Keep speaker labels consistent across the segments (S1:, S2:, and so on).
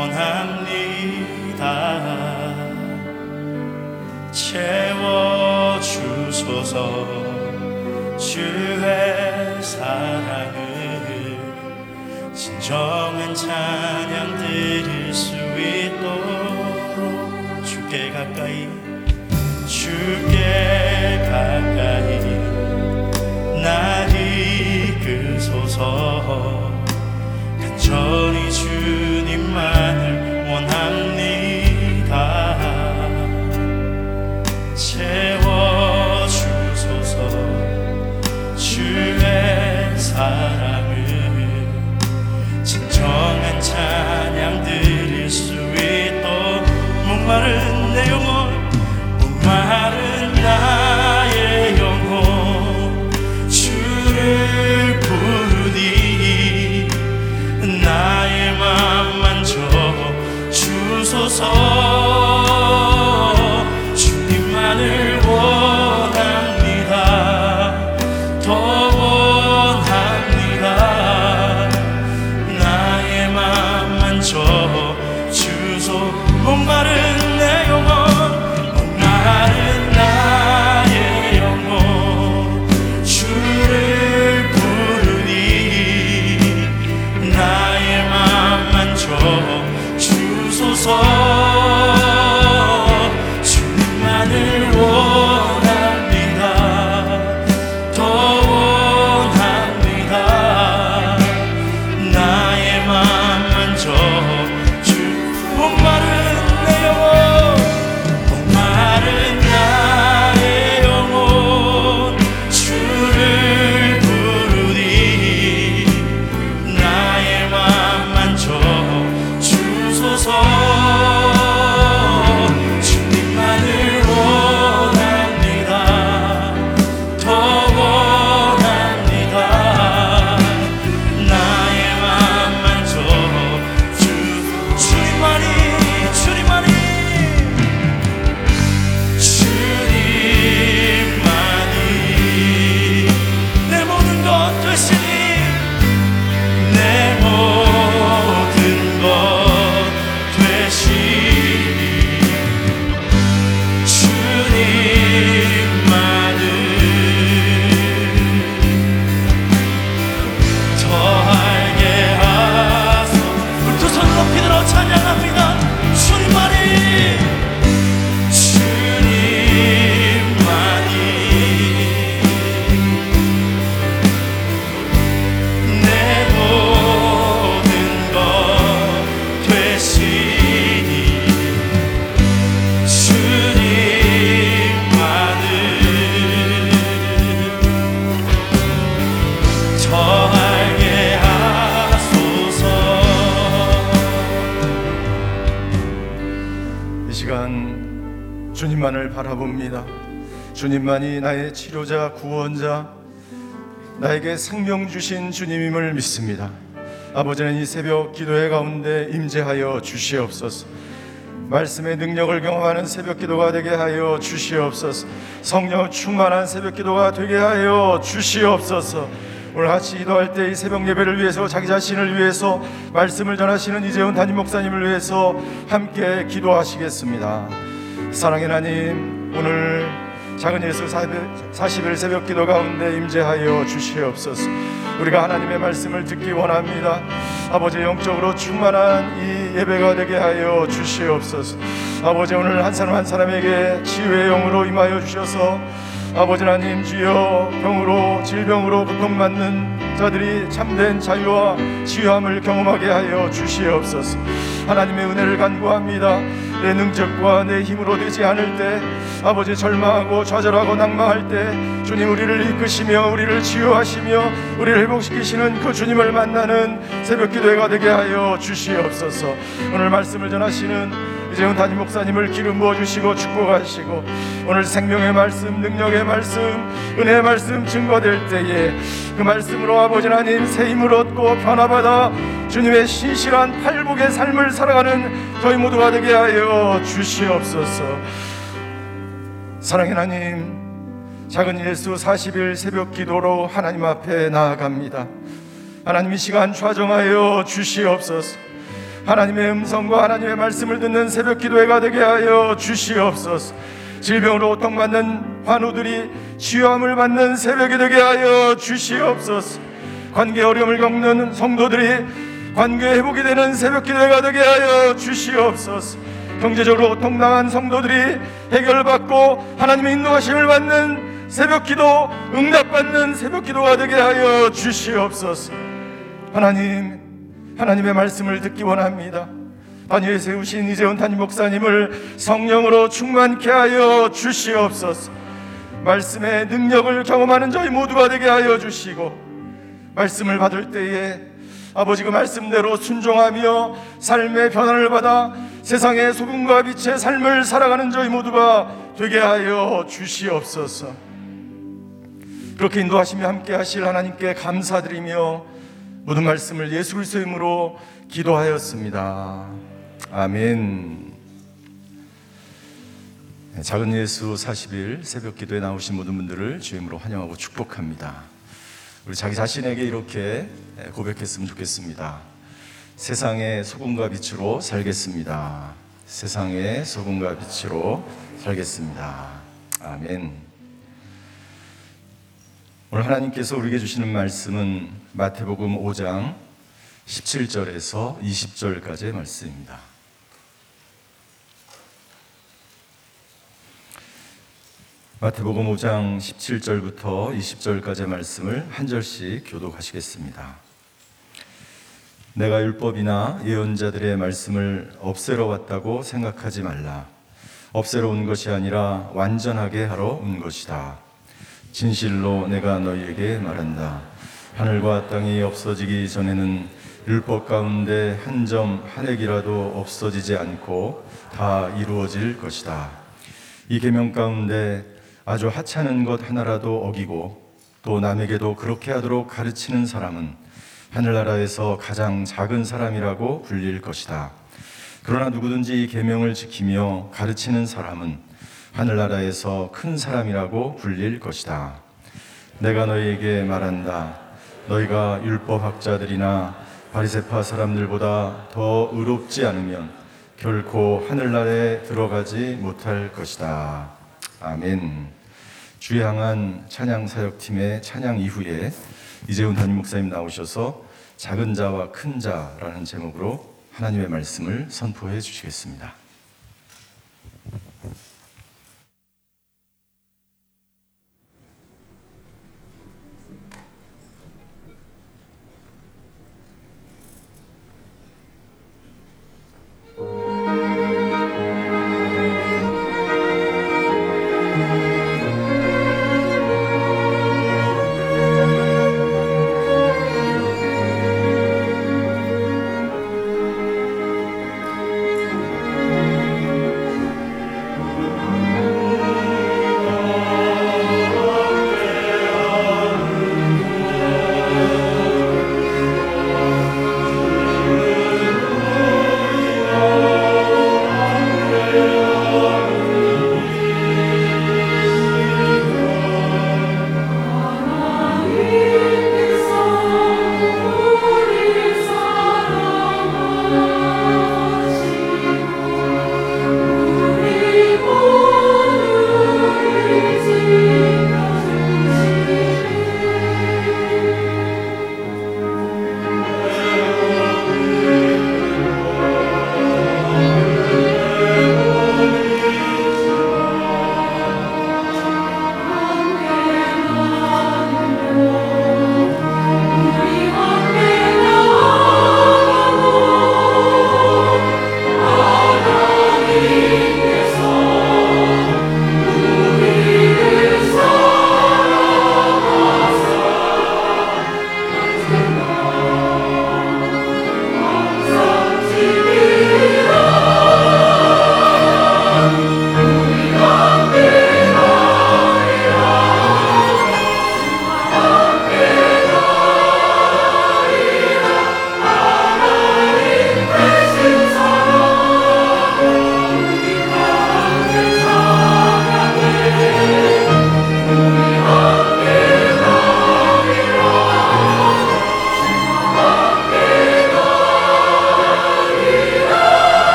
S1: 원합니다. 채워 주소서 주의 사랑을 진정한 찬양 드릴 수 있도록 주께 가까이 주께 가까이 날 이끄소서 간절히 주 님
S2: 주님만이 나의 치료자, 구원자, 나에게 생명 주신 주님임을 믿습니다. 아버지는 이 새벽 기도회 가운데 임재하여 주시옵소서. 말씀의 능력을 경험하는 새벽 기도가 되게 하여 주시옵소서. 성령 충만한 새벽 기도가 되게 하여 주시옵소서. 오늘 같이 기도할 때 이 새벽 예배를 위해서 자기 자신을 위해서 말씀을 전하시는 이재훈 담임 목사님을 위해서 함께 기도하시겠습니다. 사랑의 하나님 오늘 작은 예수 40일 새벽 기도 가운데 임재하여 주시옵소서. 우리가 하나님의 말씀을 듣기 원합니다. 아버지 영적으로 충만한 이 예배가 되게 하여 주시옵소서. 아버지 오늘 한 사람 한 사람에게 치유의 영으로 임하여 주셔서 아버지 하나님 주여 병으로 질병으로 고통받는 자들이 참된 자유와 치유함을 경험하게 하여 주시옵소서. 하나님의 은혜를 간구합니다. 내 능력과 내 힘으로 되지 않을 때 아버지 절망하고 좌절하고 낭망할 때 주님 우리를 이끄시며 우리를 치유하시며 우리를 회복시키시는 그 주님을 만나는 새벽 기도회가 되게 하여 주시옵소서. 오늘 말씀을 전하시는 이재훈 담임 목사님을 기름 부어 주시고 축복하시고 오늘 생명의 말씀, 능력의 말씀, 은혜의 말씀 증거될 때에 그 말씀으로 아버지 하나님 새 힘을 얻고 변화받아 주님의 신실한 팔복의 삶을 살아가는 저희 모두가 되게 하여 주시옵소서. 사랑의 하나님, 작은 예수 40일 새벽 기도로 하나님 앞에 나아갑니다. 하나님 이 시간 좌정하여 주시옵소서. 하나님의 음성과 하나님의 말씀을 듣는 새벽 기도회가 되게 하여 주시옵소서. 질병으로 고통받는 환우들이 치유함을 받는 새벽이 되게 하여 주시옵소서. 관계 어려움을 겪는 성도들이 관계 회복이 되는 새벽 기도회가 되게 하여 주시옵소서. 경제적으로 고통당한 성도들이 해결받고 하나님의 인도하심을 받는 새벽 기도 응답받는 새벽 기도가 되게 하여 주시옵소서. 하나님 하나님의 말씀을 듣기 원합니다. 단위에 세우신 이재훈 담임 목사님을 성령으로 충만케 하여 주시옵소서. 말씀의 능력을 경험하는 저희 모두가 되게 하여 주시고 말씀을 받을 때에 아버지 그 말씀대로 순종하며 삶의 변화를 받아 세상의 소금과 빛의 삶을 살아가는 저희 모두가 되게 하여 주시옵소서. 그렇게 인도하시며 함께 하실 하나님께 감사드리며 모든 말씀을 예수 그리스도의 이름으로 기도하였습니다. 아멘. 네, 작은 예수 40일 새벽 기도에 나오신 모든 분들을 주임으로 환영하고 축복합니다. 우리 자기 자신에게 이렇게 고백했으면 좋겠습니다. 세상의 소금과 빛으로 살겠습니다. 세상의 소금과 빛으로 살겠습니다. 아멘. 오늘 하나님께서 우리에게 주시는 말씀은 마태복음 5장 17절에서 20절까지의 말씀입니다. 마태복음 5장 17절부터 20절까지의 말씀을 한 절씩 교독하시겠습니다. 내가 율법이나 예언자들의 말씀을 없애러 왔다고 생각하지 말라. 없애러 온 것이 아니라 완전하게 하러 온 것이다. 진실로 내가 너희에게 말한다. 하늘과 땅이 없어지기 전에는 율법 가운데 한 점한 획이라도 없어지지 않고 다 이루어질 것이다. 이 계명 가운데 아주 하찮은 것 하나라도 어기고 또 남에게도 그렇게 하도록 가르치는 사람은 하늘나라에서 가장 작은 사람이라고 불릴 것이다. 그러나 누구든지 이 계명을 지키며 가르치는 사람은 하늘나라에서 큰 사람이라고 불릴 것이다. 내가 너희에게 말한다. 너희가 율법학자들이나 바리새파 사람들보다 더 의롭지 않으면 결코 하늘나라에 들어가지 못할 것이다. 아멘. 주 향한 찬양 사역팀의 찬양 이후에 이재훈 담임 목사님 나오셔서 작은 자와 큰 자라는 제목으로 하나님의 말씀을 선포해 주시겠습니다.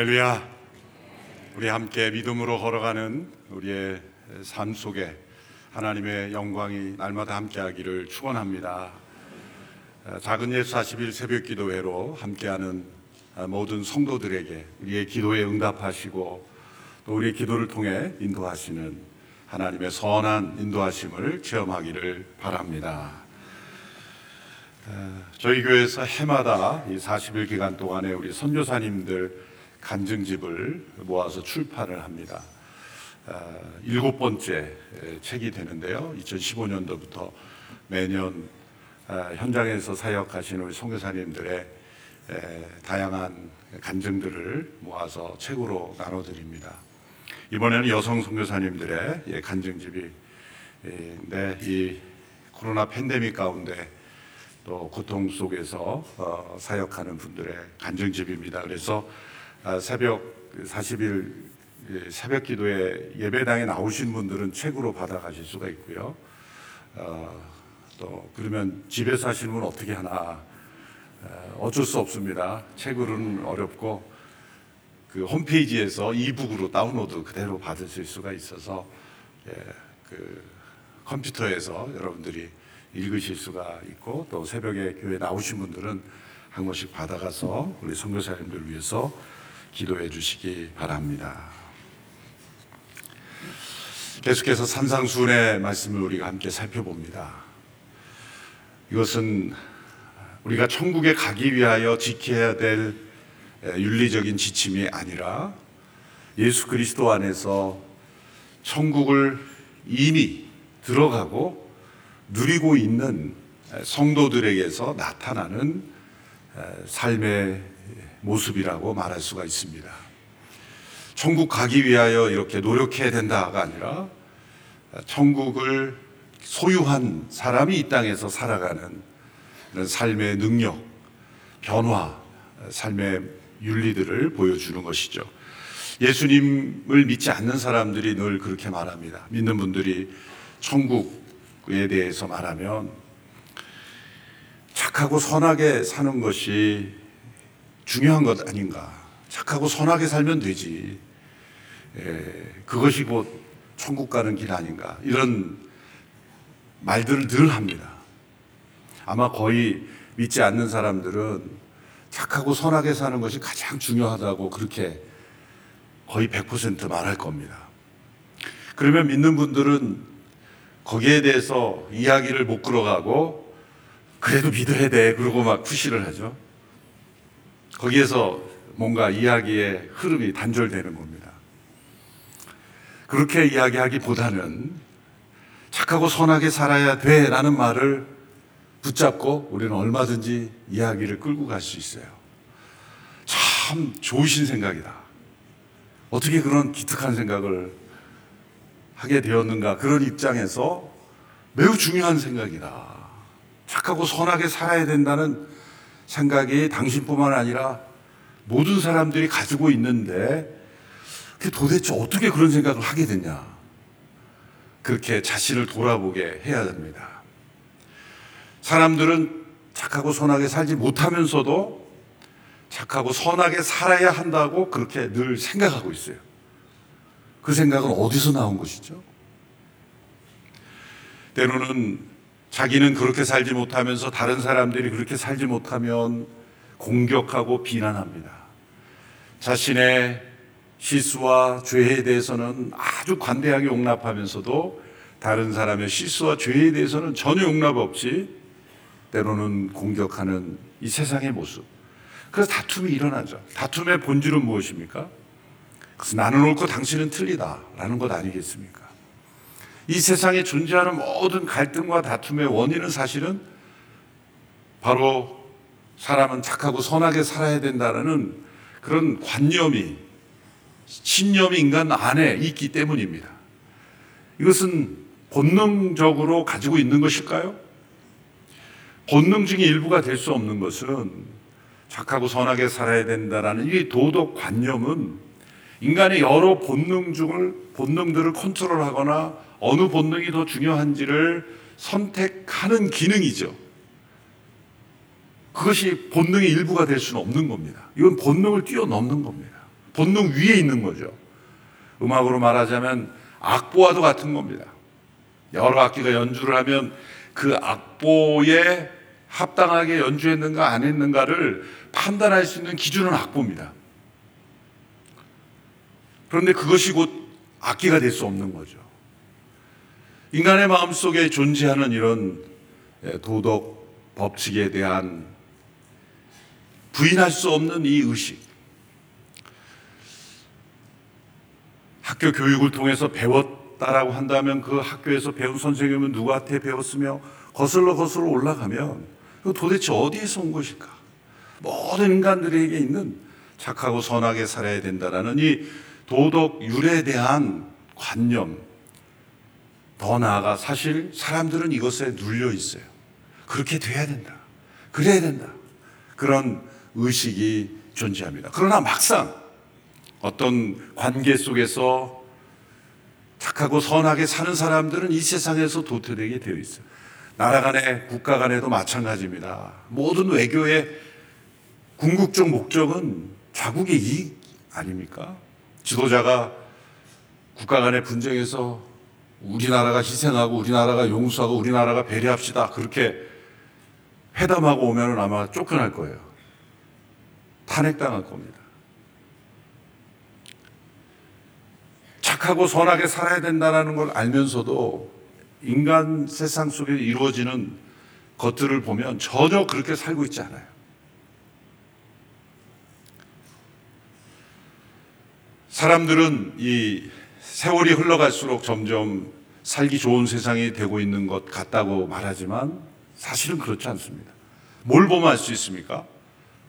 S3: 할렐루야. 우리 함께 믿음으로 걸어가는 우리의 삶 속에 하나님의 영광이 날마다 함께하기를 축원합니다. 어, 작은 예수 40일 새벽 기도회로 함께하는 어, 모든 성도들에게 우리의 기도에 응답하시고 또 우리의 기도를 통해 인도하시는 하나님의 선한 인도하심을 체험하기를 바랍니다. 어, 저희 교회에서 해마다 이 40일 기간 동안에 우리 선교사님들 간증집을 모아서 출판을 합니다. 어, 일곱 번째 책이 되는데요. 2015년도부터 매년 어, 현장에서 사역하시는 우리 선교사님들의 다양한 간증들을 모아서 책으로 나눠드립니다. 이번에는 여성 선교사님들의 예, 간증집이 네, 이 코로나 팬데믹 가운데 또 고통 속에서 어, 사역하는 분들의 간증집입니다. 그래서 아, 새벽 40일 예, 새벽 기도에 예배당에 나오신 분들은 책으로 받아가실 수가 있고요. 어, 또 그러면 집에서 하시는 분 어떻게 하나 어, 어쩔 수 없습니다. 책으로는 어렵고 그 홈페이지에서 이북으로 다운로드 그대로 받으실 수가 있어서 예, 그 컴퓨터에서 여러분들이 읽으실 수가 있고 또 새벽에 교회 나오신 분들은 한 권씩 받아가서 우리 선교사님들 위해서 기도해 주시기 바랍니다. 계속해서 산상순의 말씀을 우리가 함께 살펴봅니다. 이것은 우리가 천국에 가기 위하여 지켜야 될 윤리적인 지침이 아니라 예수 그리스도 안에서 천국을 이미 들어가고 누리고 있는 성도들에게서 나타나는 삶의 모습이라고 말할 수가 있습니다. 천국 가기 위하여 이렇게 노력해야 된다가 아니라 천국을 소유한 사람이 이 땅에서 살아가는 삶의 능력, 변화, 삶의 윤리들을 보여주는 것이죠. 예수님을 믿지 않는 사람들이 늘 그렇게 말합니다. 믿는 분들이 천국에 대해서 말하면 착하고 선하게 사는 것이 중요한 것 아닌가. 착하고 선하게 살면 되지. 예, 그것이 곧 천국 가는 길 아닌가. 이런 말들을 늘 합니다. 아마 거의 믿지 않는 사람들은 착하고 선하게 사는 것이 가장 중요하다고 그렇게 거의 100% 말할 겁니다. 그러면 믿는 분들은 거기에 대해서 이야기를 못 끌어가고 그래도 믿어야 돼. 그러고 막 푸시를 하죠. 거기에서 뭔가 이야기의 흐름이 단절되는 겁니다. 그렇게 이야기하기보다는 착하고 선하게 살아야 돼 라는 말을 붙잡고 우리는 얼마든지 이야기를 끌고 갈 수 있어요. 참 좋으신 생각이다. 어떻게 그런 기특한 생각을 하게 되었는가 그런 입장에서 매우 중요한 생각이다. 착하고 선하게 살아야 된다는 생각이 당신뿐만 아니라 모든 사람들이 가지고 있는데 그 도대체 어떻게 그런 생각을 하게 됐냐? 그렇게 자신을 돌아보게 해야 됩니다. 사람들은 착하고 선하게 살지 못하면서도 착하고 선하게 살아야 한다고 그렇게 늘 생각하고 있어요. 그 생각은 어디서 나온 것이죠? 때로는 자기는 그렇게 살지 못하면서 다른 사람들이 그렇게 살지 못하면 공격하고 비난합니다. 자신의 실수와 죄에 대해서는 아주 관대하게 용납하면서도 다른 사람의 실수와 죄에 대해서는 전혀 용납 없이 때로는 공격하는 이 세상의 모습. 그래서 다툼이 일어나죠. 다툼의 본질은 무엇입니까? 그래서 나는 옳고 당신은 틀리다라는 것 아니겠습니까? 이 세상에 존재하는 모든 갈등과 다툼의 원인은 사실은 바로 사람은 착하고 선하게 살아야 된다는 그런 관념이 신념이 인간 안에 있기 때문입니다. 이것은 본능적으로 가지고 있는 것일까요? 본능 중의 일부가 될 수 없는 것은 착하고 선하게 살아야 된다라는 이 도덕 관념은 인간의 여러 본능 중을 본능들을 컨트롤하거나 어느 본능이 더 중요한지를 선택하는 기능이죠. 그것이 본능의 일부가 될 수는 없는 겁니다. 이건 본능을 뛰어넘는 겁니다. 본능 위에 있는 거죠. 음악으로 말하자면 악보와도 같은 겁니다. 여러 악기가 연주를 하면 그 악보에 합당하게 연주했는가 안 했는가를 판단할 수 있는 기준은 악보입니다. 그런데 그것이 곧 악기가 될 수 없는 거죠. 인간의 마음 속에 존재하는 이런 도덕 법칙에 대한 부인할 수 없는 이 의식. 학교 교육을 통해서 배웠다라고 한다면 그 학교에서 배운 선생님은 누구한테 배웠으며 거슬러 거슬러 올라가면 그 도대체 어디에서 온 것일까? 모든 인간들에게 있는 착하고 선하게 살아야 된다라는 이 도덕 율에 대한 관념, 더 나아가 사실 사람들은 이것에 눌려 있어요. 그렇게 돼야 된다. 그래야 된다. 그런 의식이 존재합니다. 그러나 막상 어떤 관계 속에서 착하고 선하게 사는 사람들은 이 세상에서 도태되게 되어 있어요. 나라 간에 국가 간에도 마찬가지입니다. 모든 외교의 궁극적 목적은 자국의 이익 아닙니까? 지도자가 국가 간의 분쟁에서 우리나라가 희생하고 우리나라가 용서하고 우리나라가 배려합시다. 그렇게 회담하고 오면 아마 쫓겨날 거예요. 탄핵당할 겁니다. 착하고 선하게 살아야 된다는 걸 알면서도 인간 세상 속에 이루어지는 것들을 보면 전혀 그렇게 살고 있지 않아요. 사람들은 이 세월이 흘러갈수록 점점 살기 좋은 세상이 되고 있는 것 같다고 말하지만 사실은 그렇지 않습니다. 뭘 보면 알 수 있습니까?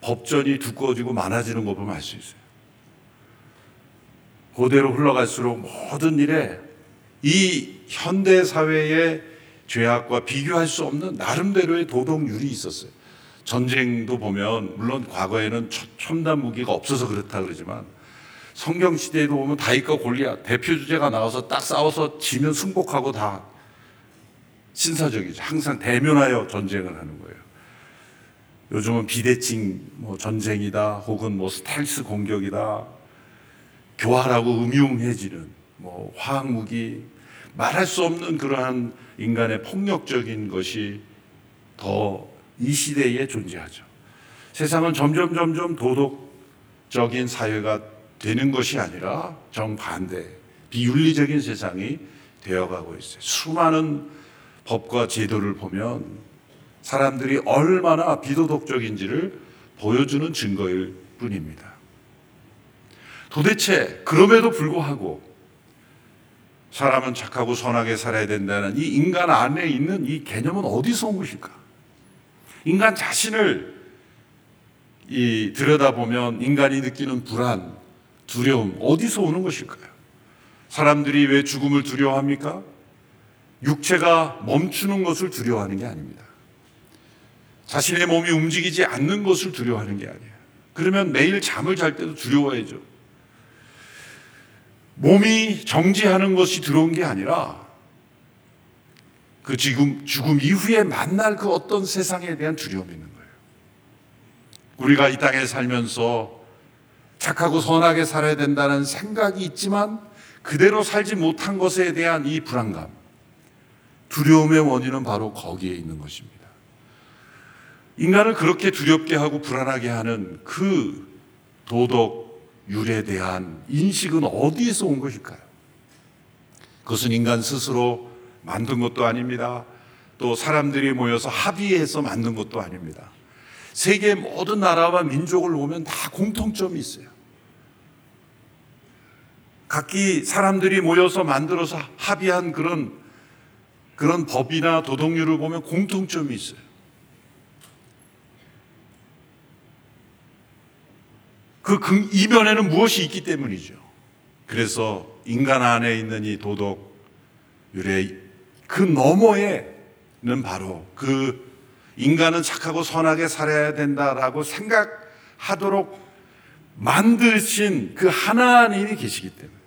S3: 법전이 두꺼워지고 많아지는 거 보면 알 수 있어요. 고대로 흘러갈수록 모든 일에 이 현대 사회의 죄악과 비교할 수 없는 나름대로의 도덕률이 있었어요. 전쟁도 보면 물론 과거에는 첨단 무기가 없어서 그렇다 그러지만 성경 시대에도 보면 다윗과 골리앗 대표 주제가 나와서 딱 싸워서 지면 승복하고 다 신사적이죠. 항상 대면하여 전쟁을 하는 거예요. 요즘은 비대칭 뭐 전쟁이다 혹은 뭐 스텔스 공격이다 교활하고 음흉해지는 뭐 화학 무기 말할 수 없는 그러한 인간의 폭력적인 것이 더 이 시대에 존재하죠. 세상은 점점 점점 도덕적인 사회가 되는 것이 아니라 정반대, 비윤리적인 세상이 되어가고 있어요. 수많은 법과 제도를 보면 사람들이 얼마나 비도덕적인지를 보여주는 증거일 뿐입니다. 도대체 그럼에도 불구하고 사람은 착하고 선하게 살아야 된다는 이 인간 안에 있는 이 개념은 어디서 온 것일까? 인간 자신을 이 들여다보면 인간이 느끼는 불안, 두려움 어디서 오는 것일까요? 사람들이 왜 죽음을 두려워합니까? 육체가 멈추는 것을 두려워하는 게 아닙니다. 자신의 몸이 움직이지 않는 것을 두려워하는 게 아니에요. 그러면 매일 잠을 잘 때도 두려워야죠. 몸이 정지하는 것이 들어온 게 아니라 그 지금 죽음 이후에 만날 그 어떤 세상에 대한 두려움이 있는 거예요. 우리가 이 땅에 살면서 착하고 선하게 살아야 된다는 생각이 있지만 그대로 살지 못한 것에 대한 이 불안감, 두려움의 원인은 바로 거기에 있는 것입니다. 인간을 그렇게 두렵게 하고 불안하게 하는 그 도덕 율에 대한 인식은 어디에서 온 것일까요? 그것은 인간 스스로 만든 것도 아닙니다. 또 사람들이 모여서 합의해서 만든 것도 아닙니다. 세계 모든 나라와 민족을 보면 다 공통점이 있어요. 각기 사람들이 모여서 만들어서 합의한 그런 그런 법이나 도덕률을 보면 공통점이 있어요. 그 이면에는 무엇이 있기 때문이죠. 그래서 인간 안에 있는 이 도덕률의 그 너머에는 바로 그 인간은 착하고 선하게 살아야 된다라고 생각하도록 만드신 그 하나님이 계시기 때문에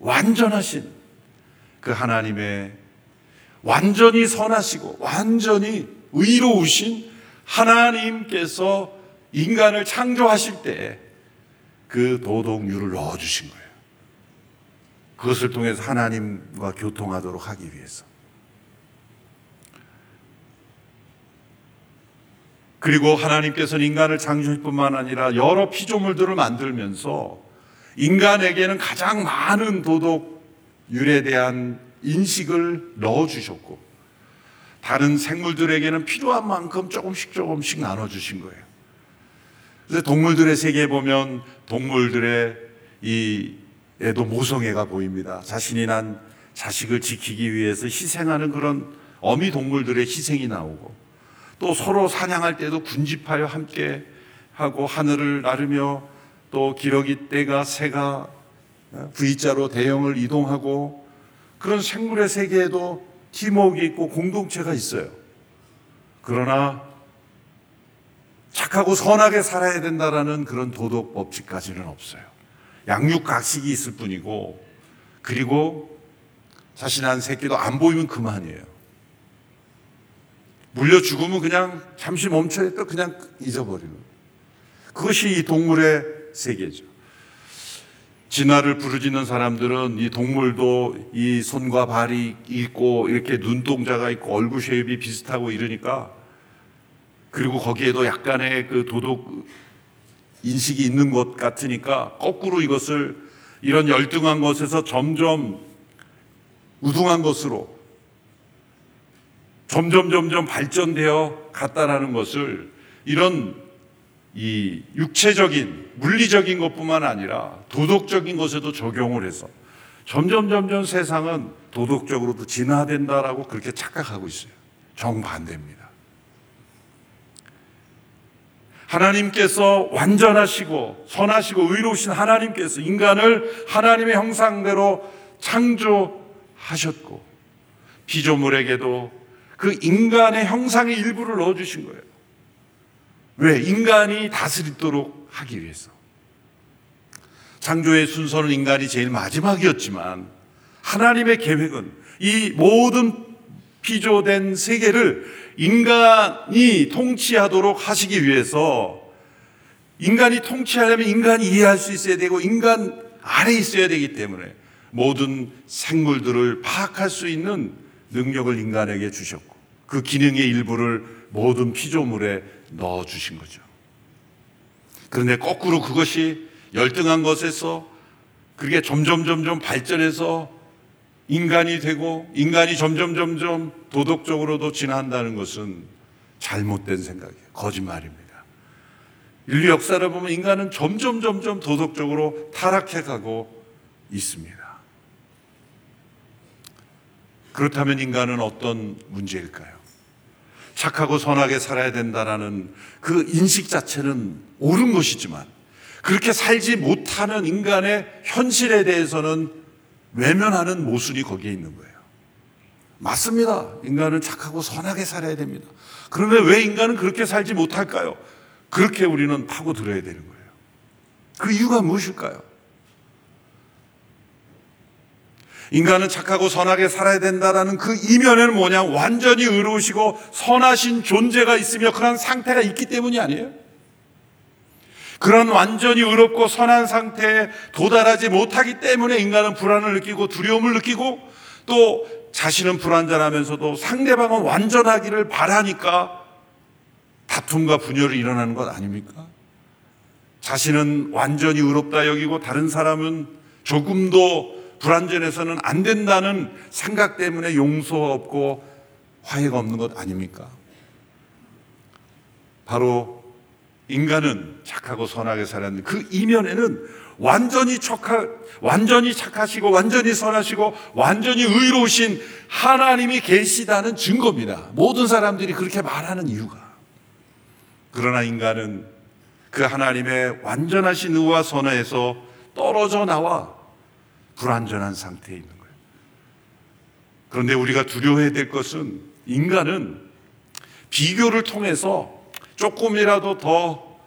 S3: 완전하신 그 하나님의 완전히 선하시고 완전히 의로우신 하나님께서 인간을 창조하실 때 그 도덕률을 넣어 주신 거예요. 그것을 통해서 하나님과 교통하도록 하기 위해서. 그리고 하나님께서는 인간을 창조할 뿐만 아니라 여러 피조물들을 만들면서 인간에게는 가장 많은 도덕률에 대한 인식을 넣어 주셨고 다른 생물들에게는 필요한 만큼 조금씩 조금씩 나눠 주신 거예요. 그래서 동물들의 세계에 보면 동물들의 이 에도 모성애가 보입니다. 자신이 난 자식을 지키기 위해서 희생하는 그런 어미 동물들의 희생이 나오고 또 서로 사냥할 때도 군집하여 함께 하고 하늘을 나르며 또 기러기 떼가 새가 V자로 대형을 이동하고 그런 생물의 세계에도 팀워크가 있고 공동체가 있어요. 그러나 착하고 선하게 살아야 된다라는 그런 도덕 법칙까지는 없어요. 양육각식이 있을 뿐이고 그리고 자신 한 새끼도 안 보이면 그만이에요. 물려 죽으면 그냥 잠시 멈춰있다 그냥 잊어버리는 그것이 이 동물의 세계죠. 진화를 부르짖는 사람들은 이 동물도 이 손과 발이 있고 이렇게 눈동자가 있고 얼굴 쉐입이 비슷하고 이러니까 그리고 거기에도 약간의 그 도덕 인식이 있는 것 같으니까 거꾸로 이것을 이런 열등한 것에서 점점 우등한 것으로 점점 점점 발전되어 갔다라는 것을 이런 이 육체적인 물리적인 것뿐만 아니라 도덕적인 것에도 적용을 해서 점점 점점 세상은 도덕적으로도 진화된다라고 그렇게 착각하고 있어요. 정반대입니다. 하나님께서 완전하시고 선하시고 의로우신 하나님께서 인간을 하나님의 형상대로 창조하셨고 피조물에게도 그 인간의 형상의 일부를 넣어주신 거예요. 왜? 인간이 다스리도록 하기 위해서. 창조의 순서는 인간이 제일 마지막이었지만 하나님의 계획은 이 모든 피조된 세계를 인간이 통치하도록 하시기 위해서 인간이 통치하려면 인간이 이해할 수 있어야 되고 인간 안에 있어야 되기 때문에 모든 생물들을 파악할 수 있는 능력을 인간에게 주셨고 그 기능의 일부를 모든 피조물에 넣어 주신 거죠. 그런데 거꾸로 그것이 열등한 것에서 그게 점점 점점 발전해서 인간이 되고 인간이 점점 점점 도덕적으로도 진화한다는 것은 잘못된 생각이에요. 거짓말입니다. 인류 역사를 보면 인간은 점점 점점 도덕적으로 타락해 가고 있습니다. 그렇다면 인간은 어떤 문제일까요? 착하고 선하게 살아야 된다라는 그 인식 자체는 옳은 것이지만 그렇게 살지 못하는 인간의 현실에 대해서는 외면하는 모순이 거기에 있는 거예요. 맞습니다. 인간은 착하고 선하게 살아야 됩니다. 그런데 왜 인간은 그렇게 살지 못할까요? 그렇게 우리는 파고 들어야 되는 거예요. 그 이유가 무엇일까요? 인간은 착하고 선하게 살아야 된다라는 그 이면에는 뭐냐? 완전히 의로우시고 선하신 존재가 있으며 그런 상태가 있기 때문이 아니에요. 그런 완전히 의롭고 선한 상태에 도달하지 못하기 때문에 인간은 불안을 느끼고 두려움을 느끼고 또 자신은 불완전하면서도 상대방은 완전하기를 바라니까 다툼과 분열이 일어나는 것 아닙니까? 자신은 완전히 의롭다 여기고 다른 사람은 조금도 불완전해서는 안 된다는 생각 때문에 용서가 없고 화해가 없는 것 아닙니까? 바로 인간은 착하고 선하게 살았는데 그 이면에는 완전히 착하, 완전히 착하시고 완전히 선하시고 완전히 의로우신 하나님이 계시다는 증거입니다. 모든 사람들이 그렇게 말하는 이유가. 그러나 인간은 그 하나님의 완전하신 의와 선에서 떨어져 나와 불완전한 상태에 있는 거예요. 그런데 우리가 두려워해야 될 것은 인간은 비교를 통해서 조금이라도 더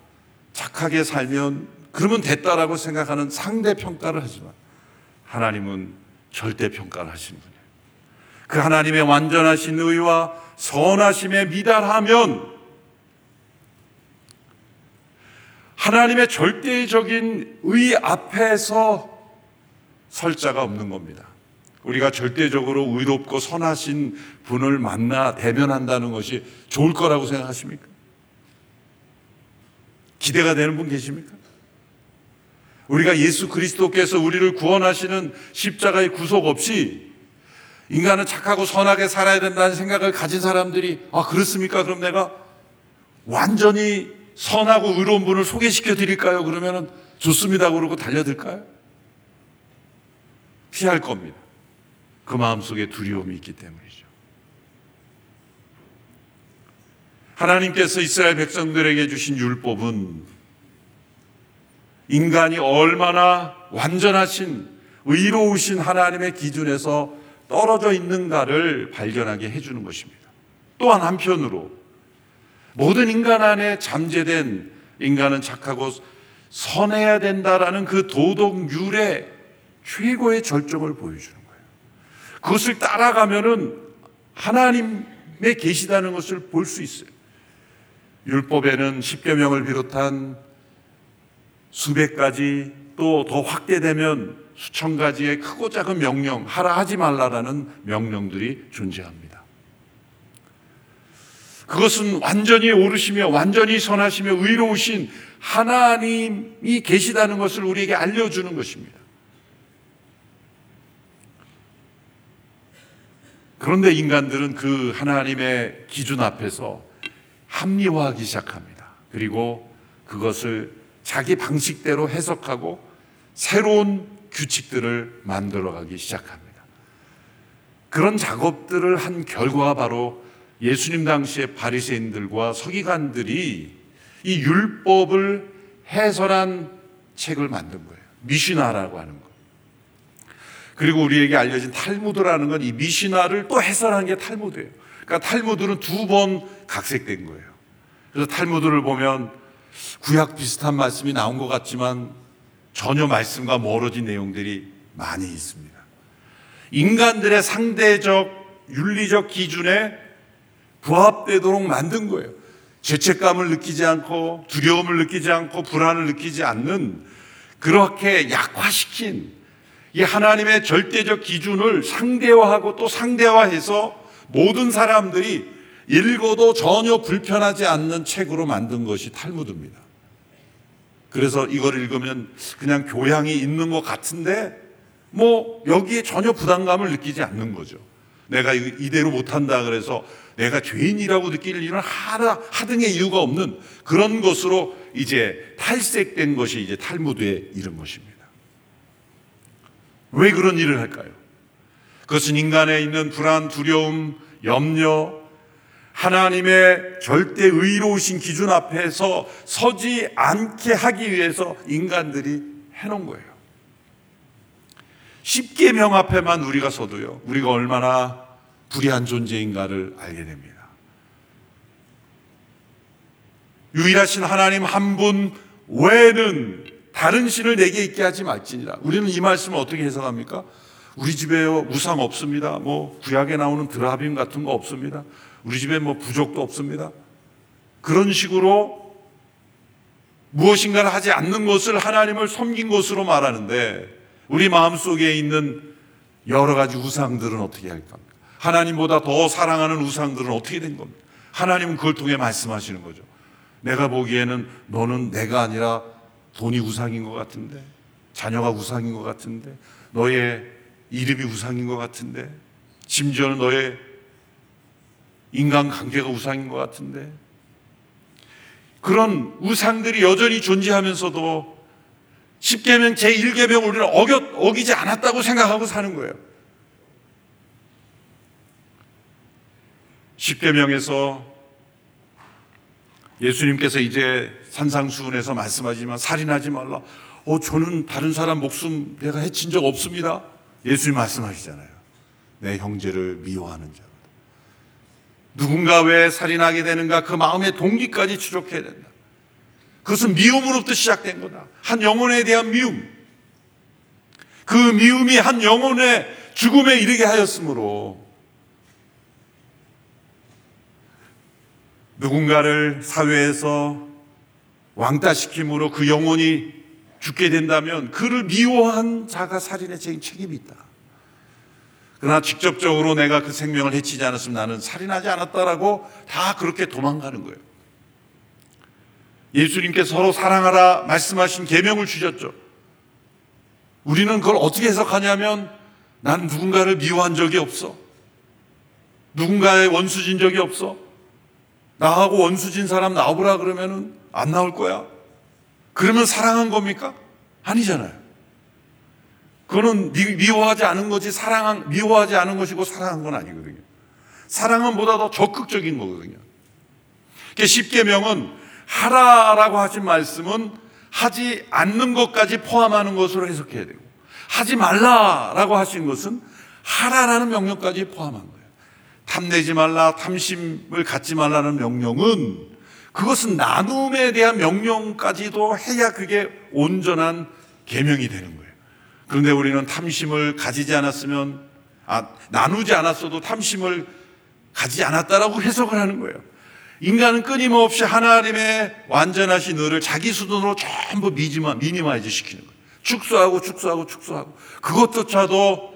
S3: 착하게 살면 그러면 됐다라고 생각하는 상대 평가를 하지만 하나님은 절대 평가를 하신 분이에요. 그 하나님의 완전하신 의와 선하심에 미달하면 하나님의 절대적인 의 앞에서 설 자가 없는 겁니다. 우리가 절대적으로 의롭고 선하신 분을 만나 대면한다는 것이 좋을 거라고 생각하십니까? 기대가 되는 분 계십니까? 우리가 예수 그리스도께서 우리를 구원하시는 십자가의 구속 없이 인간은 착하고 선하게 살아야 된다는 생각을 가진 사람들이 아 그렇습니까? 그럼 내가 완전히 선하고 의로운 분을 소개시켜 드릴까요? 그러면은 좋습니다. 그러고 달려들까요? 피할 겁니다. 그 마음속에 두려움이 있기 때문이죠. 하나님께서 이스라엘 백성들에게 주신 율법은 인간이 얼마나 완전하신 의로우신 하나님의 기준에서 떨어져 있는가를 발견하게 해주는 것입니다. 또한 한편으로 모든 인간 안에 잠재된 인간은 착하고 선해야 된다라는 그 도덕률의 최고의 절정을 보여주는 거예요. 그것을 따라가면은 하나님의 계시다는 것을 볼 수 있어요. 율법에는 십계명을 비롯한 수백 가지 또 더 확대되면 수천 가지의 크고 작은 명령, 하라 하지 말라라는 명령들이 존재합니다. 그것은 완전히 오르시며 완전히 선하시며 의로우신 하나님이 계시다는 것을 우리에게 알려주는 것입니다. 그런데 인간들은 그 하나님의 기준 앞에서 합리화하기 시작합니다. 그리고 그것을 자기 방식대로 해석하고 새로운 규칙들을 만들어가기 시작합니다. 그런 작업들을 한 결과가 바로 예수님 당시의 바리새인들과 서기관들이 이 율법을 해설한 책을 만든 거예요. 미시나라고 하는 거. 그리고 우리에게 알려진 탈무드라는 건 이 미시나를 또 해설한 게 탈무드예요. 그러니까 탈무드는 두 번 각색된 거예요. 그래서 탈무드를 보면 구약 비슷한 말씀이 나온 것 같지만 전혀 말씀과 멀어진 내용들이 많이 있습니다. 인간들의 상대적 윤리적 기준에 부합되도록 만든 거예요. 죄책감을 느끼지 않고 두려움을 느끼지 않고 불안을 느끼지 않는 그렇게 약화시킨 이 하나님의 절대적 기준을 상대화하고 또 상대화해서 모든 사람들이 읽어도 전혀 불편하지 않는 책으로 만든 것이 탈무드입니다. 그래서 이걸 읽으면 그냥 교양이 있는 것 같은데 뭐 여기에 전혀 부담감을 느끼지 않는 거죠. 내가 이대로 못한다 그래서 내가 죄인이라고 느낄 일은 하나 하등의 이유가 없는 그런 것으로 이제 탈색된 것이 이제 탈무드에 이른 것입니다. 왜 그런 일을 할까요? 그것은 인간에 있는 불안, 두려움, 염려, 하나님의 절대 의로우신 기준 앞에서 서지 않게 하기 위해서 인간들이 해놓은 거예요. 십계명 앞에만 우리가 서도요, 우리가 얼마나 불의한 존재인가를 알게 됩니다. 유일하신 하나님 한 분 외에는 다른 신을 내게 있게 하지 말지니라. 우리는 이 말씀을 어떻게 해석합니까? 우리 집에요 우상 없습니다. 뭐 구약에 나오는 드라빔 같은 거 없습니다. 우리 집에 뭐 부족도 없습니다. 그런 식으로 무엇인가를 하지 않는 것을 하나님을 섬긴 것으로 말하는데 우리 마음 속에 있는 여러 가지 우상들은 어떻게 할 겁니까? 하나님보다 더 사랑하는 우상들은 어떻게 된 겁니까? 하나님은 그걸 통해 말씀하시는 거죠. 내가 보기에는 너는 내가 아니라 돈이 우상인 것 같은데, 자녀가 우상인 것 같은데, 너의 이름이 우상인 것 같은데, 심지어는 너의 인간 관계가 우상인 것 같은데, 그런 우상들이 여전히 존재하면서도 10계명 제1계명 우리는 어겨, 어기지 않았다고 생각하고 사는 거예요. 10계명에서 예수님께서 이제 산상수훈에서 말씀하지만 살인하지 말라. 어, 저는 다른 사람 목숨 내가 해친 적 없습니다. 예수님 말씀하시잖아요. 내 형제를 미워하는 자. 누군가 왜 살인하게 되는가 그 마음의 동기까지 추적해야 된다. 그것은 미움으로부터 시작된 거다. 한 영혼에 대한 미움. 그 미움이 한 영혼의 죽음에 이르게 하였으므로 누군가를 사회에서 왕따시킴으로 그 영혼이 죽게 된다면 그를 미워한 자가 살인의 책임이 있다. 그러나 직접적으로 내가 그 생명을 해치지 않았으면 나는 살인하지 않았다라고 다 그렇게 도망가는 거예요. 예수님께서 서로 사랑하라 말씀하신 계명을 주셨죠. 우리는 그걸 어떻게 해석하냐면 난 누군가를 미워한 적이 없어. 누군가의 원수진 적이 없어. 나하고 원수진 사람 나오라 그러면은 안 나올 거야. 그러면 사랑한 겁니까? 아니잖아요. 그거는 미, 워하지 않은 거지 사랑한 미워하지 않은 것이고 사랑한 건 아니거든요. 사랑은 보다 더 적극적인 거거든요. 십계명은 하라라고 하신 말씀은 하지 않는 것까지 포함하는 것으로 해석해야 되고 하지 말라라고 하신 것은 하라라는 명령까지 포함한 거예요. 탐내지 말라, 탐심을 갖지 말라는 명령은 그것은 나눔에 대한 명령까지도 해야 그게 온전한 계명이 되는 거예요. 그런데 우리는 탐심을 가지지 않았으면 아, 나누지 않았어도 탐심을 가지지 않았다라고 해석을 하는 거예요. 인간은 끊임없이 하나님의 완전하신 의를 자기 수준으로 전부 미지마, minimize 시키는 거예요. 축소하고 축소하고 축소하고 그것조차도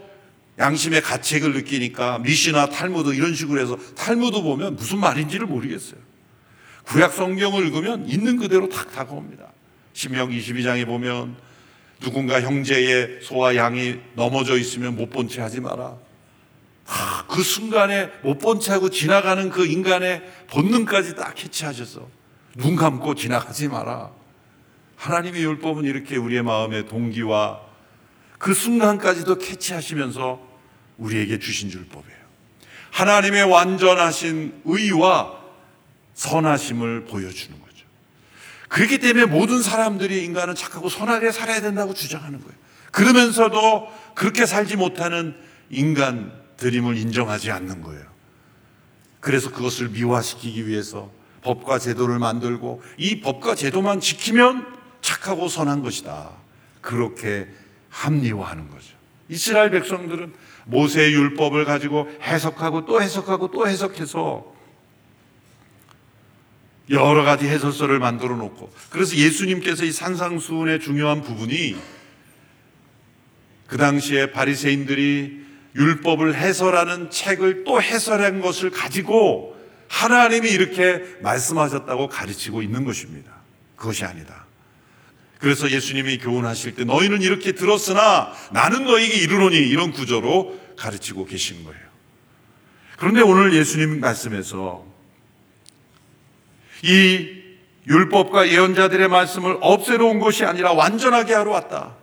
S3: 양심의 가책을 느끼니까 미시나 탈무드 이런 식으로 해서 탈무드 보면 무슨 말인지를 모르겠어요. 구약 성경을 읽으면 있는 그대로 탁 다가옵니다. 신명 22장에 보면 누군가 형제의 소와 양이 넘어져 있으면 못 본 채 하지 마라. 아, 그 순간에 못 본 채 하고 지나가는 그 인간의 본능까지 딱 캐치하셔서 눈 감고 지나가지 마라. 하나님의 율법은 이렇게 우리의 마음의 동기와 그 순간까지도 캐치하시면서 우리에게 주신 율법이에요. 하나님의 완전하신 의와 선하심을 보여주는 거죠. 그렇기 때문에 모든 사람들이 인간은 착하고 선하게 살아야 된다고 주장하는 거예요. 그러면서도 그렇게 살지 못하는 인간 드림을 인정하지 않는 거예요. 그래서 그것을 미화시키기 위해서 법과 제도를 만들고 이 법과 제도만 지키면 착하고 선한 것이다. 그렇게 합리화하는 거죠. 이스라엘 백성들은 모세의 율법을 가지고 해석하고 또 해석하고 또 해석해서 여러 가지 해설서를 만들어 놓고 그래서 예수님께서 이 산상수훈의 중요한 부분이 그 당시에 바리새인들이 율법을 해설하는 책을 또 해설한 것을 가지고 하나님이 이렇게 말씀하셨다고 가르치고 있는 것입니다. 그것이 아니다. 그래서 예수님이 교훈하실 때 너희는 이렇게 들었으나 나는 너희에게 이르노니 이런 구조로 가르치고 계신 거예요. 그런데 오늘 예수님 말씀에서 이 율법과 예언자들의 말씀을 없애러 온 것이 아니라 완전하게 하러 왔다.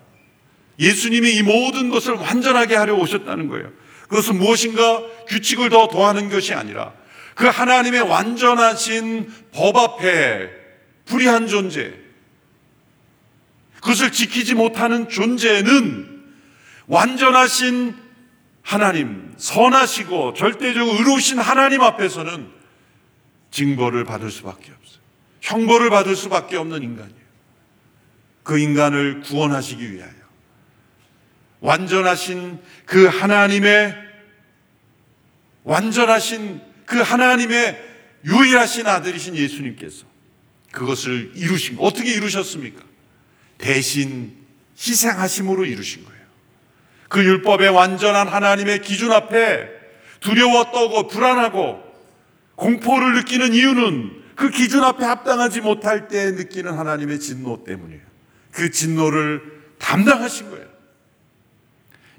S3: 예수님이 이 모든 것을 완전하게 하려 오셨다는 거예요. 그것은 무엇인가 규칙을 더 더하는 것이 아니라 그 하나님의 완전하신 법 앞에 불의한 존재, 그것을 지키지 못하는 존재는 완전하신 하나님, 선하시고 절대적으로 의로우신 하나님 앞에서는 징벌을 받을 수밖에 없어요. 형벌을 받을 수밖에 없는 인간이에요. 그 인간을 구원하시기 위하여 완전하신 그 하나님의 완전하신 그 하나님의 유일하신 아들이신 예수님께서 그것을 이루신 어떻게 이루셨습니까? 대신 희생하심으로 이루신 거예요. 그 율법의 완전한 하나님의 기준 앞에 두려워 떠고 불안하고 공포를 느끼는 이유는 그 기준 앞에 합당하지 못할 때 느끼는 하나님의 진노 때문이에요. 그 진노를 담당하신 거예요.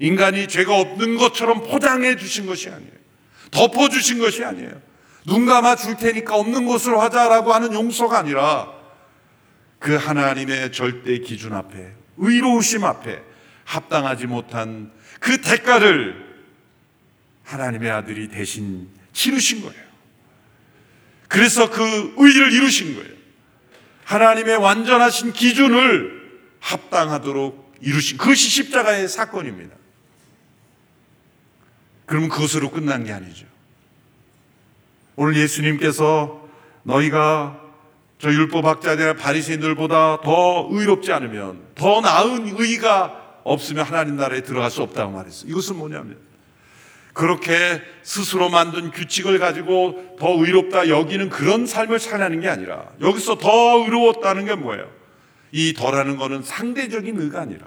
S3: 인간이 죄가 없는 것처럼 포장해 주신 것이 아니에요. 덮어 주신 것이 아니에요. 눈 감아 줄 테니까 없는 것을 하자라고 하는 용서가 아니라 그 하나님의 절대 기준 앞에 의로우심 앞에 합당하지 못한 그 대가를 하나님의 아들이 대신 치르신 거예요. 그래서 그 의를 이루신 거예요. 하나님의 완전하신 기준을 합당하도록 이루신 그것이 십자가의 사건입니다. 그럼 그것으로 끝난 게 아니죠. 오늘 예수님께서 너희가 저 율법학자들 바리새인들보다 더 의롭지 않으면 더 나은 의가 없으면 하나님 나라에 들어갈 수 없다고 말했어요. 이것은 뭐냐면 그렇게 스스로 만든 규칙을 가지고 더 의롭다 여기는 그런 삶을 살라는 게 아니라 여기서 더 의로웠다는 게 뭐예요? 이 더라는 거는 상대적인 의가 아니라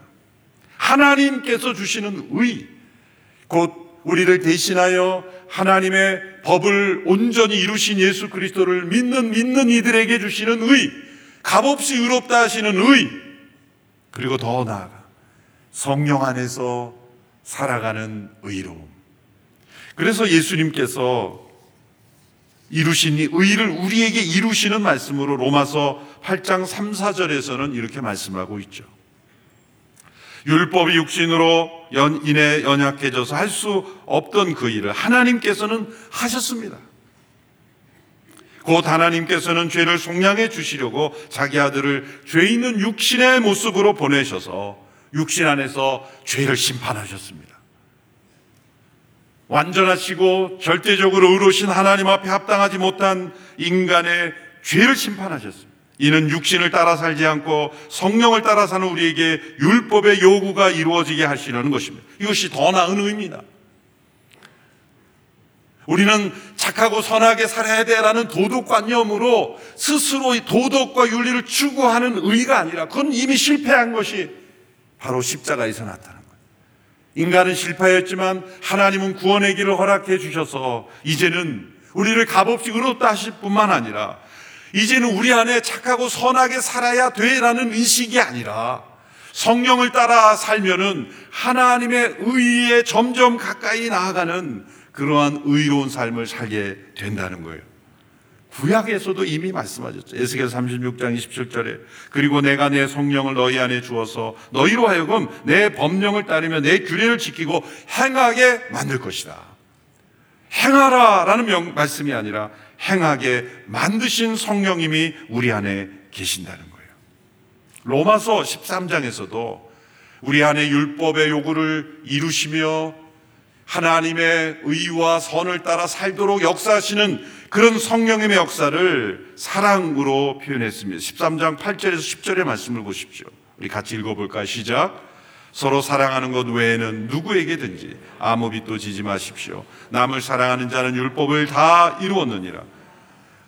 S3: 하나님께서 주시는 의, 곧 우리를 대신하여 하나님의 법을 온전히 이루신 예수 그리스도를 믿는 믿는 이들에게 주시는 의, 값없이 의롭다 하시는 의, 그리고 더 나아가 성령 안에서 살아가는 의로움. 그래서 예수님께서 이루신 이 의를 우리에게 이루시는 말씀으로 로마서 8장 3, 4절에서는 이렇게 말씀하고 있죠. 율법이 육신으로 연, 인해 연약해져서 할 수 없던 그 일을 하나님께서는 하셨습니다. 곧 하나님께서는 죄를 속량해 주시려고 자기 아들을 죄 있는 육신의 모습으로 보내셔서 육신 안에서 죄를 심판하셨습니다. 완전하시고 절대적으로 의로신 하나님 앞에 합당하지 못한 인간의 죄를 심판하셨습니다. 이는 육신을 따라 살지 않고 성령을 따라 사는 우리에게 율법의 요구가 이루어지게 하시려는 것입니다. 이것이 더 나은 의미다. 우리는 착하고 선하게 살아야 돼라는 도덕관념으로 스스로 도덕과 윤리를 추구하는 의가 아니라 그건 이미 실패한 것이 바로 십자가에서 나타난 거예요. 인간은 실패했지만 하나님은 구원의 길을 허락해 주셔서 이제는 우리를 값없이 의롭다 하실 뿐만 아니라 이제는 우리 안에 착하고 선하게 살아야 돼라는 의식이 아니라 성령을 따라 살면은 하나님의 의에 점점 가까이 나아가는 그러한 의로운 삶을 살게 된다는 거예요. 구약에서도 이미 말씀하셨죠. 에스겔 36장 27절에 그리고 내가 내 성령을 너희 안에 주어서 너희로 하여금 내 법령을 따르며 내 규례를 지키고 행하게 만들 것이다. 행하라라는 명, 말씀이 아니라 행하게 만드신 성령님이 우리 안에 계신다는 거예요. 로마서 13장에서도 우리 안에 율법의 요구를 이루시며 하나님의 의와 선을 따라 살도록 역사하시는 그런 성령님의 역사를 사랑으로 표현했습니다. 13장 8절에서 10절의 말씀을 보십시오. 우리 같이 읽어볼까요? 시작. 서로 사랑하는 것 외에는 누구에게든지 아무 빚도 지지 마십시오. 남을 사랑하는 자는 율법을 다 이루었느니라.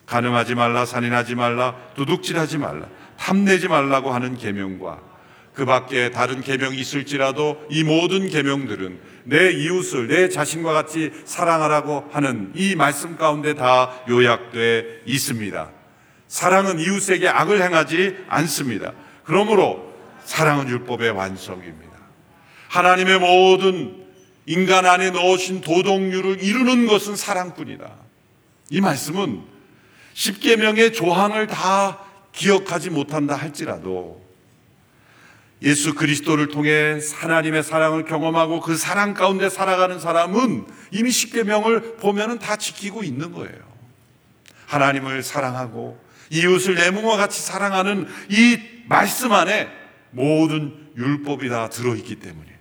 S3: 가늠하지 말라, 살인하지 말라, 도둑질하지 말라, 탐내지 말라고 하는 계명과 그 밖에 다른 계명이 있을지라도 이 모든 계명들은 내 이웃을 내 자신과 같이 사랑하라고 하는 이 말씀 가운데 다 요약돼 있습니다. 사랑은 이웃에게 악을 행하지 않습니다. 그러므로 사랑은 율법의 완성입니다. 하나님의 모든 인간 안에 넣으신 도덕률을 이루는 것은 사랑뿐이다. 이 말씀은 십계명의 조항을 다 기억하지 못한다 할지라도 예수 그리스도를 통해 하나님의 사랑을 경험하고 그 사랑 가운데 살아가는 사람은 이미 십계명을 보면은 다 지키고 있는 거예요. 하나님을 사랑하고 이웃을 내 몸과 같이 사랑하는 이 말씀 안에 모든 율법이 다 들어있기 때문에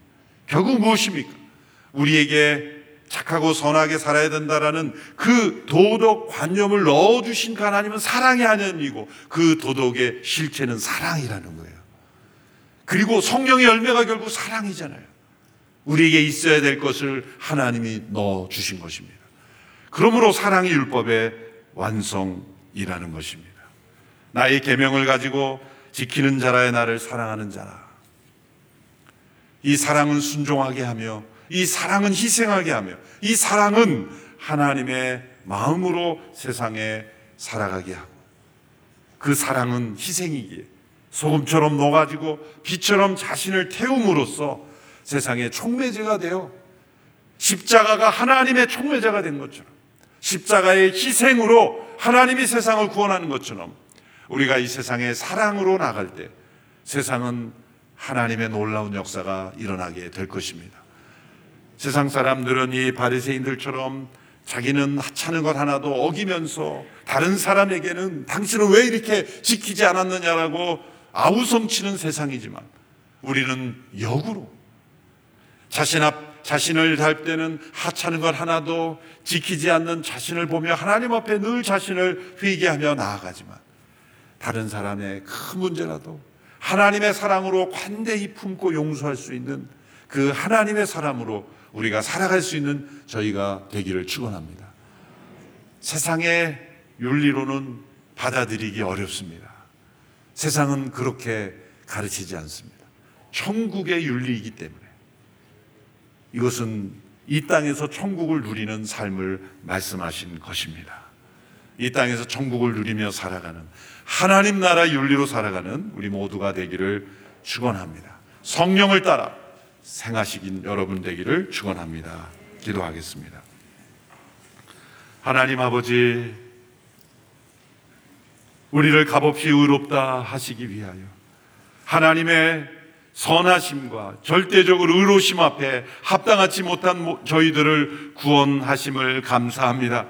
S3: 결국 무엇입니까? 우리에게 착하고 선하게 살아야 된다라는 그 도덕 관념을 넣어주신 그 하나님은 사랑의 하나님이고 그 도덕의 실체는 사랑이라는 거예요. 그리고 성령의 열매가 결국 사랑이잖아요. 우리에게 있어야 될 것을 하나님이 넣어주신 것입니다. 그러므로 사랑이 율법의 완성이라는 것입니다. 나의 계명을 가지고 지키는 자라의 나를 사랑하는 자라. 이 사랑은 순종하게 하며 이 사랑은 희생하게 하며 이 사랑은 하나님의 마음으로 세상에 살아가게 하고 그 사랑은 희생이기에 소금처럼 녹아지고 빛처럼 자신을 태움으로써 세상의 촉매제가 되어 십자가가 하나님의 촉매제가 된 것처럼 십자가의 희생으로 하나님이 세상을 구원하는 것처럼 우리가 이 세상에 사랑으로 나갈 때 세상은 하나님의 놀라운 역사가 일어나게 될 것입니다. 세상 사람들은 이 바리새인들처럼 자기는 하찮은 것 하나도 어기면서 다른 사람에게는 당신은 왜 이렇게 지키지 않았느냐라고 아우성치는 세상이지만 우리는 역으로 자신 앞 자신을 할 때는 하찮은 것 하나도 지키지 않는 자신을 보며 하나님 앞에 늘 자신을 회개하며 나아가지만 다른 사람의 큰 문제라도 하나님의 사랑으로 관대히 품고 용서할 수 있는 그 하나님의 사람으로 우리가 살아갈 수 있는 저희가 되기를 축원합니다. 세상의 윤리로는 받아들이기 어렵습니다. 세상은 그렇게 가르치지 않습니다. 천국의 윤리이기 때문에 이것은 이 땅에서 천국을 누리는 삶을 말씀하신 것입니다. 이 땅에서 천국을 누리며 살아가는 하나님 나라 윤리로 살아가는 우리 모두가 되기를 축원합니다. 성령을 따라 생하시긴 여러분 되기를 축원합니다. 기도하겠습니다. 하나님 아버지 우리를 값없이 의롭다 하시기 위하여 하나님의 선하심과 절대적으로 의로심 앞에 합당하지 못한 저희들을 구원하심을 감사합니다.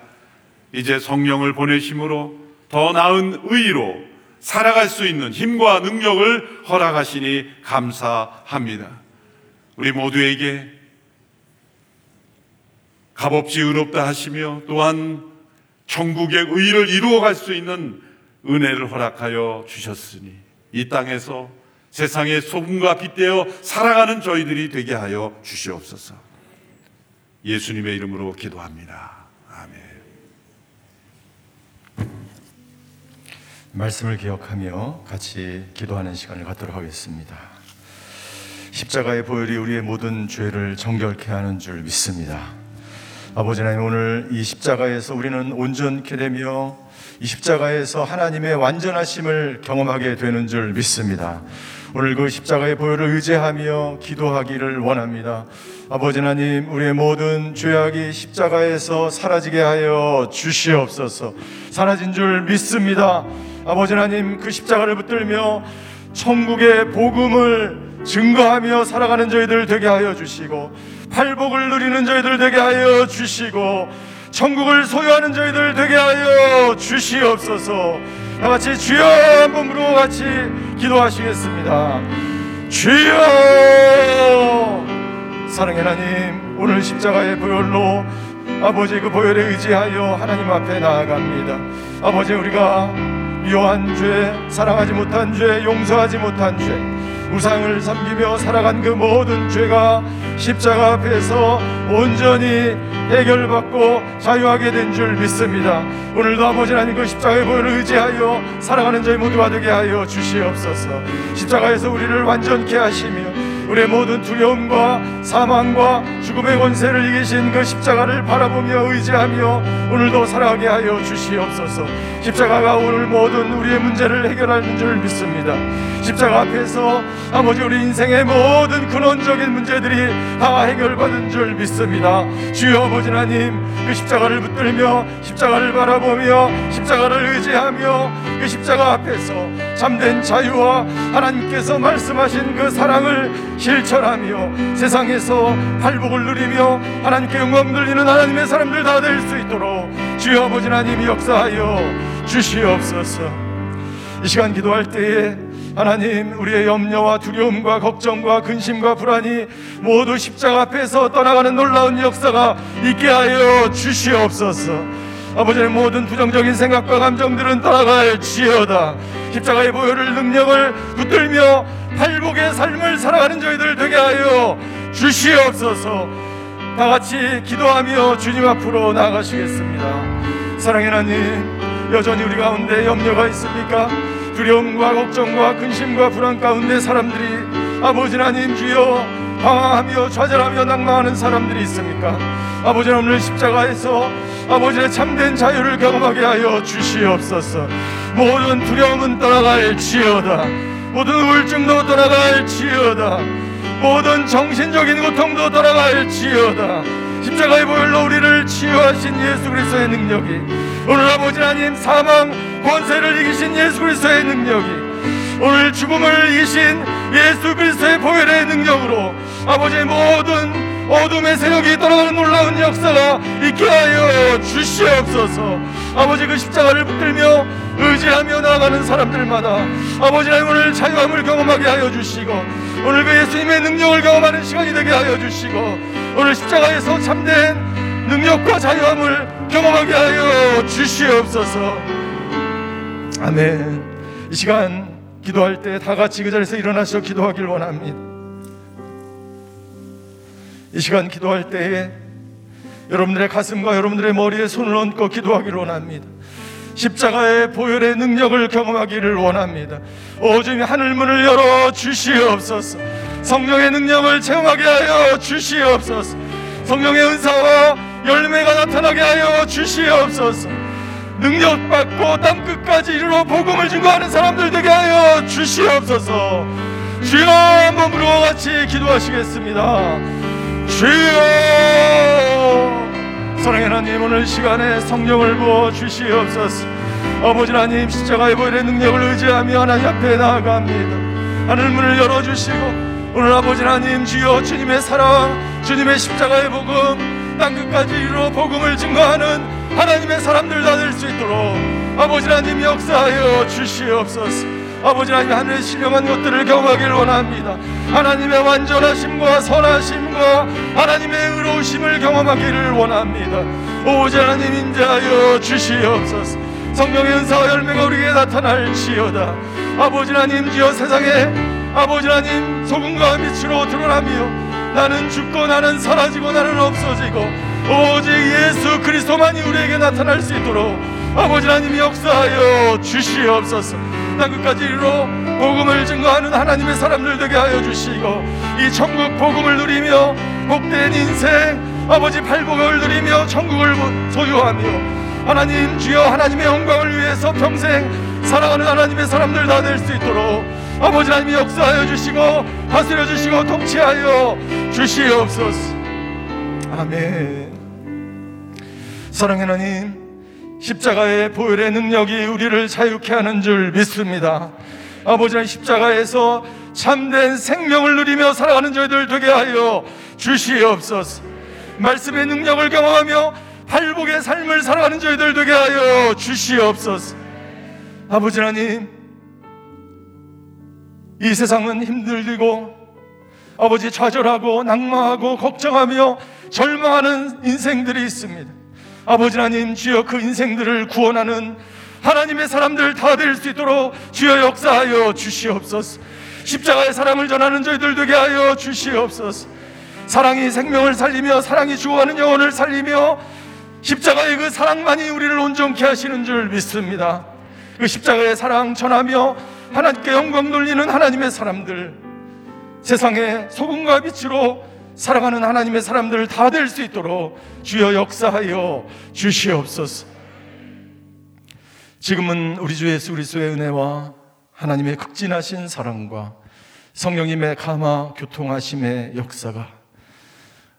S3: 이제 성령을 보내심으로 더 나은 의로 살아갈 수 있는 힘과 능력을 허락하시니 감사합니다. 우리 모두에게 값없이 의롭다 하시며 또한 천국의 의를 이루어갈 수 있는 은혜를 허락하여 주셨으니 이 땅에서 세상의 소금과 빛되어 살아가는 저희들이 되게 하여 주시옵소서. 예수님의 이름으로 기도합니다. 아멘.
S2: 말씀을 기억하며 같이 기도하는 시간을 갖도록 하겠습니다. 십자가의 보혈이 우리의 모든 죄를 정결케 하는 줄 믿습니다. 아버지 하나님 오늘 이 십자가에서 우리는 온전케 되며 이 십자가에서 하나님의 완전하심을 경험하게 되는 줄 믿습니다. 오늘 그 십자가의 보혈을 의지하며 기도하기를 원합니다. 아버지 하나님, 우리의 모든 죄악이 십자가에서 사라지게 하여 주시옵소서. 사라진 줄 믿습니다. 아버지 하나님, 그 십자가를 붙들며 천국의 복음을 증거하며 살아가는 저희들 되게 하여 주시고, 팔복을 누리는 저희들 되게 하여 주시고, 천국을 소유하는 저희들 되게 하여 주시옵소서. 다 같이 주여 한 번으로 같이 기도하시겠습니다. 주여 사랑의 하나님 오늘 십자가의 보혈로 아버지 그 보혈에 의지하여 하나님 앞에 나아갑니다. 아버지 우리가 미워한 죄, 사랑하지 못한 죄, 용서하지 못한 죄, 우상을 섬기며 살아간 그 모든 죄가 십자가 앞에서 온전히 해결받고 자유하게 된 줄 믿습니다. 오늘도 아버지 하나님 그 십자가의 보혈을 의지하여 살아가는 저희 모두가 되게 하여 주시옵소서. 십자가에서 우리를 완전케 하시며 우리의 모든 두려움과 사망과 죽음의 권세를 이기신 그 십자가를 바라보며 의지하며 오늘도 살아가게 하여 주시옵소서. 십자가가 오늘 모든 우리의 문제를 해결하는 줄 믿습니다. 십자가 앞에서 아버지 우리 인생의 모든 근원적인 문제들이 다 해결받은 줄 믿습니다. 주여 아버지 하나님 그 십자가를 붙들며 십자가를 바라보며 십자가를 의지하며 그 십자가 앞에서 참된 자유와 하나님께서 말씀하신 그 사랑을 실천하며 세상에서 팔복을 누리며 하나님께 영광 돌리는 하나님의 사람들 다 될 수 있도록 주여 아버지 하나님 역사하여 주시옵소서. 이 시간 기도할 때에 하나님 우리의 염려와 두려움과 걱정과 근심과 불안이 모두 십자가 앞에서 떠나가는 놀라운 역사가 있게 하여 주시옵소서. 아버지의 모든 부정적인 생각과 감정들은 떠나갈지어다. 십자가의 보혈을 능력을 붙들며 팔복의 삶을 살아가는 저희들 되게 하여 주시옵소서. 다 같이 기도하며 주님 앞으로 나아가시겠습니다. 사랑의 하나님, 여전히 우리 가운데 염려가 있습니까? 두려움과 걱정과 근심과 불안 가운데 사람들이 아버지 하나님 주여 방황하며 좌절하며 낭망하는 사람들이 있습니까? 아버지 오늘 십자가에서 아버지의 참된 자유를 경험하게 하여 주시옵소서. 모든 두려움은 떠나갈지어다. 모든 우울증도 떠나갈지어다. 모든 정신적인 고통도 떠나갈지어다. 십자가의 보혈로 우리를 치유하신 예수 그리스도의 능력이 오늘 아버지 하나님 사망 권세를 이기신 예수 그리스도의 능력이 오늘 죽음을 이기신 예수 그리스도의 보혈의 능력으로 아버지의 모든 어둠의 세력이 떠나가는 놀라운 역사가 있게 하여 주시옵소서. 아버지 그 십자가를 붙들며 의지하며 나아가는 사람들마다 아버지 하 오늘 자유함을 경험하게 하여 주시고 오늘 그 예수님의 능력을 경험하는 시간이 되게 하여 주시고 오늘 십자가에서 참된 능력과 자유함을 경험하게 하여 주시옵소서. 아멘. 이 시간 기도할 때 다 같이 그 자리에서 일어나서 기도하길 원합니다 이 시간 기도할 때에 여러분들의 가슴과 여러분들의 머리에 손을 얹고 기도하기를 원합니다. 십자가의 보혈의 능력을 경험하기를 원합니다. 오 주님 하늘 문을 열어 주시옵소서. 성령의 능력을 체험하게 하여 주시옵소서. 성령의 은사와 열매가 나타나게 하여 주시옵소서. 능력 받고 땅 끝까지 이르러 복음을 증거하는 사람들 되게 하여 주시옵소서. 주여 한번 과 같이 기도하시겠습니다. 주여 사랑의 하나님 오늘 시간에 성령을 부어 주시옵소서 아버지 하나님 십자가의 보혈의 능력을 의지하며 하나님 앞에 나아갑니다 하늘 문을 열어 주시고 오늘 아버지 하나님 주여 주님의 사랑 주님의 십자가의 복음 땅 끝까지 이루어 복음을 증거하는 하나님의 사람들 다 될 수 있도록 아버지 하나님 역사하여 주시옵소서. 아버지 하나님 하늘의 신령한 것들을 경험하기를 원합니다. 하나님의 완전하심과 선하심과 하나님의 의로우심을 경험하기를 원합니다. 오직 하나님 인자하여 주시옵소서. 성령의 은사와 열매가 우리에게 나타날지어다. 아버지 하나님 지어 세상에 아버지 하나님 소금과 빛으로 드러나며 나는 죽고 나는 사라지고 나는 없어지고 오직 예수 그리스도만이 우리에게 나타날 수 있도록 아버지 하나님 역사하여 주시옵소서. 땅 끝까지 이르러 복음을 증거하는 하나님의 사람들 되게 하여 주시고 이 천국 복음을 누리며 복된 인생 아버지 팔복을 누리며 천국을 소유하며 하나님 주여 하나님의 영광을 위해서 평생 살아가는 하나님의 사람들 다 될 수 있도록 아버지 하나님이 역사하여 주시고 다스려 주시고 통치하여 주시옵소서 아멘 사랑의 하나님 십자가의 보혈의 능력이 우리를 자유케 하는 줄 믿습니다. 아버지는 십자가에서 참된 생명을 누리며 살아가는 저희들 되게 하여 주시옵소서. 말씀의 능력을 경험하며 팔복의 삶을 살아가는 저희들 되게 하여 주시옵소서. 아버지 하나님, 이 세상은 힘들고 아버지 좌절하고 낙망하고 걱정하며 절망하는 인생들이 있습니다. 아버지 하나님 주여 그 인생들을 구원하는 하나님의 사람들 다 될 수 있도록 주여 역사하여 주시옵소서. 십자가의 사랑을 전하는 저희들 되게 하여 주시옵소서. 사랑이 생명을 살리며 사랑이 주어가는 영혼을 살리며 십자가의 그 사랑만이 우리를 온전케 하시는 줄 믿습니다. 그 십자가의 사랑 전하며 하나님께 영광 돌리는 하나님의 사람들 세상의 소금과 빛으로 살아가는 하나님의 사람들 다 될 수 있도록 주여 역사하여 주시옵소서. 지금은 우리 주 예수 그리스도의 은혜와 하나님의 극진하신 사랑과 성령님의 감화 교통하심의 역사가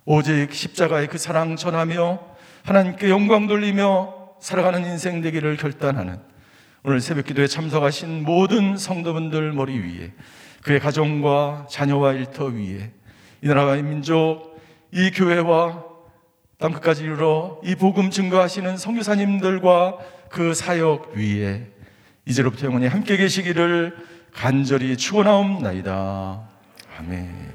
S2: 오직 십자가의 그 사랑 전하며 하나님께 영광 돌리며 살아가는 인생 되기를 결단하는 오늘 새벽 기도에 참석하신 모든 성도분들 머리 위에 그의 가정과 자녀와 일터 위에 이 나라의 민족, 이 교회와 땅끝까지 이르러 이 복음 증거하시는 성교사님들과 그 사역 위에 이제로부터 영원히 함께 계시기를 간절히 축원하옵나이다. 아멘.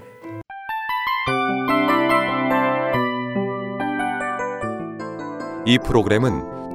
S4: 이 프로그램은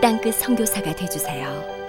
S5: 땅끝 성교사가 되주세요